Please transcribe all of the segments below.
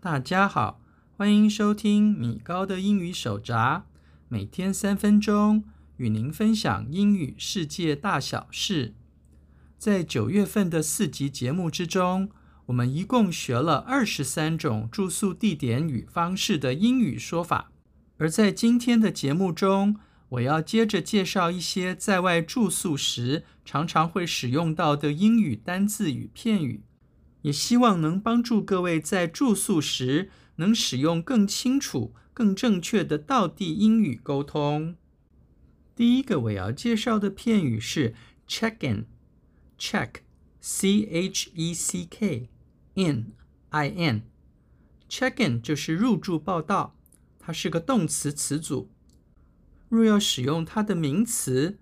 大家好，欢迎收听米高的英语手札，每天三分钟与您分享英语世界大小事。在九月份的四集节目之中，我们一共学了二十三种住宿地点与方式的英语说法。而在今天的节目中，我要接着介绍一些在外住宿时常常会使用到的英语单字与片语，也希望能帮助各位在住宿时能使用更清楚、更正确的道地英语沟通。第一个我要介绍的片语是 check in，check，c h e c k，in，i n，check in 就是入住报到，它是个动词词组。若要使用它的名词，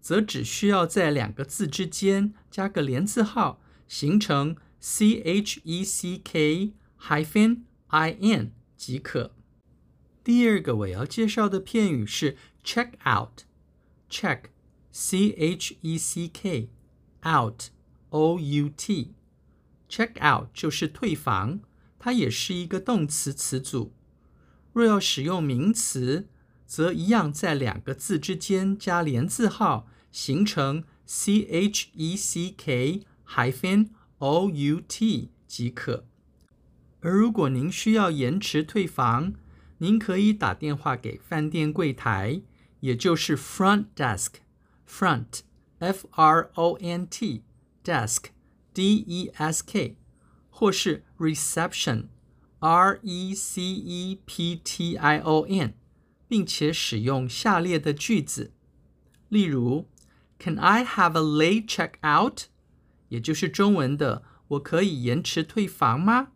则只需要在两个字之间加个连字号，形成 c h e c k hyphen i n 即可。第二个我要介绍的片语是 check out，check c h e c k out o u t，check out 就是退房，它也是一个动词词组。若要使用名词，则一样在两个字之间加连字号，形成 c h e c k hyphen o u t 即可。而如果您需要延迟退房，您可以打电话给饭店柜台，也就是 front desk，front f r o n t desk d e s k，或是 reception r e c e p t i o n。并且使用下列的句子，例如，Can I have a late check-out？也就是中文的“我可以延迟退房吗？”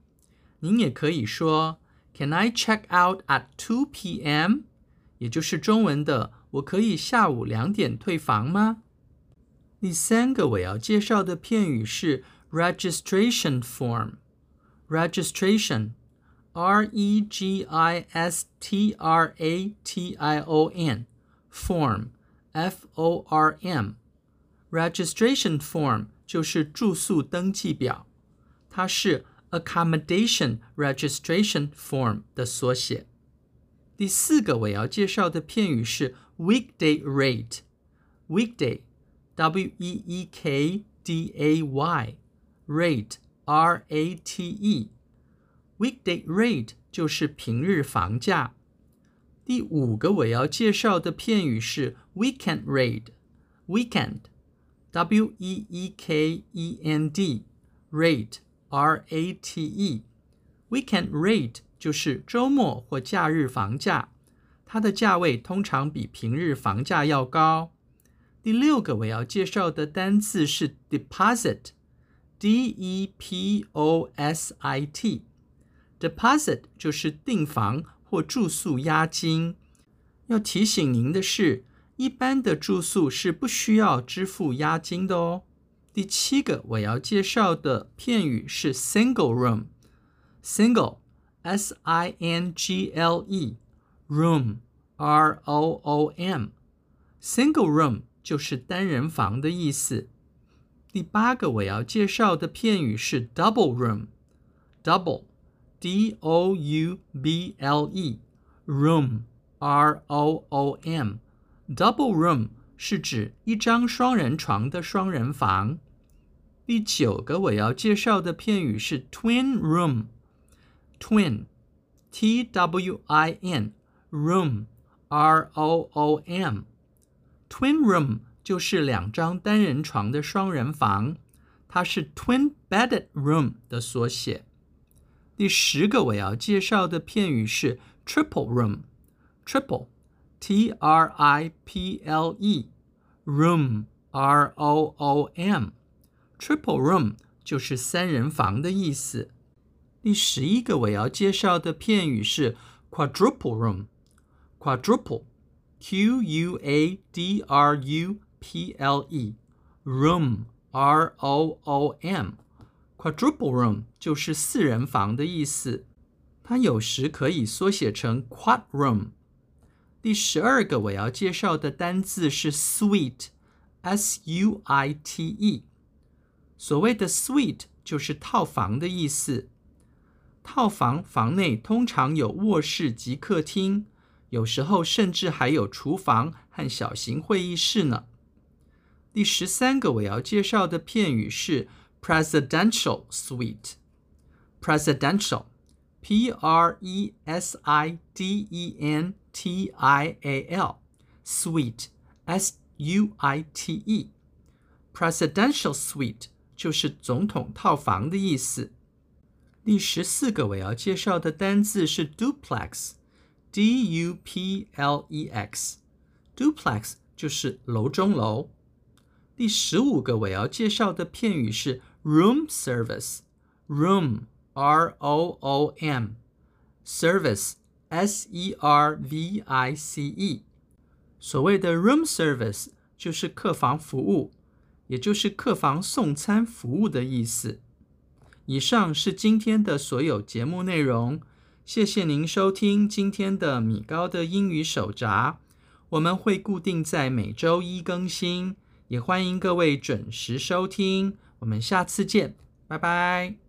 您也可以说，Can I check out at 2 p.m.？也就是中文的“我可以下午两点退房吗？”第三个我要介绍的片语是 registration form，registration。R E G I S T R A T I O N form F O R M registration form 就是住宿登记表，它是 accommodation registration form 的缩写。第四个我要介绍的片语是 weekday rate weekday W E E K D A Y rate R A T E Weekday rate 就是平日房价。第五个我要介绍的片语是 weekend rate，weekend，W-E-E-K-E-N-D，rate，R-A-T-E，weekend rate 就是周末或假日房价，它的价位通常比平日房价要高。第六个我要介绍的单字是 deposit，D-E-P-O-S-I-T。Deposit 就是订房或住宿押金。要提醒您的是，一般的住宿是不需要支付押金的哦。第七个我要介绍的片语是 single room，single，S-I-N-G-L-E，room，R-O-O-M，single room 就是单人房的意思。第八个我要介绍的片语是 double room，double。D O U B L E，room，R O O M，double room 是指一张双人床的双人房。第九个我要介绍的片语是 twin room，twin，T W I N，room，R O O M，twin room 就是两张单人床的双人房，它是 twin bedded room 的缩写。第十个我要介绍的片语是 triple room，triple，T R I P L E，room，R O O M，triple room 就是三人房的意思。第十一个我要介绍的片语是 quadruple room，quadruple，Q U A D R U P L E，room，R O O M。Quadruple room 就是四人房的意思，它有时可以缩写成 quad room。第十二个我要介绍的单字是 suite，S U I T E。所谓的 suite 就是套房的意思。套房房内通常有卧室及客厅，有时候甚至还有厨房和小型会议室呢。第十三个我要介绍的片语是 presidential suite。presidential，P-R-E-S-I-D-E-N-T-I-A-L，suite，S-U-I-T-E。presidential suite 就是总统套房的意思。第十四个我要介绍的单字是 duplex，D-U-P-L-E-X。duplex 就是楼中楼。第十五个我要介绍的片语是 room service，room，R-O-O-M，service，S-E-R-V-I-C-E。所谓的 room service 就是客房服务，也就是客房送餐服务的意思。以上是今天的所有节目内容，谢谢您收听今天的米高的英语手札。我们会固定在每周一更新，也欢迎各位准时收听。我们下次见，拜拜。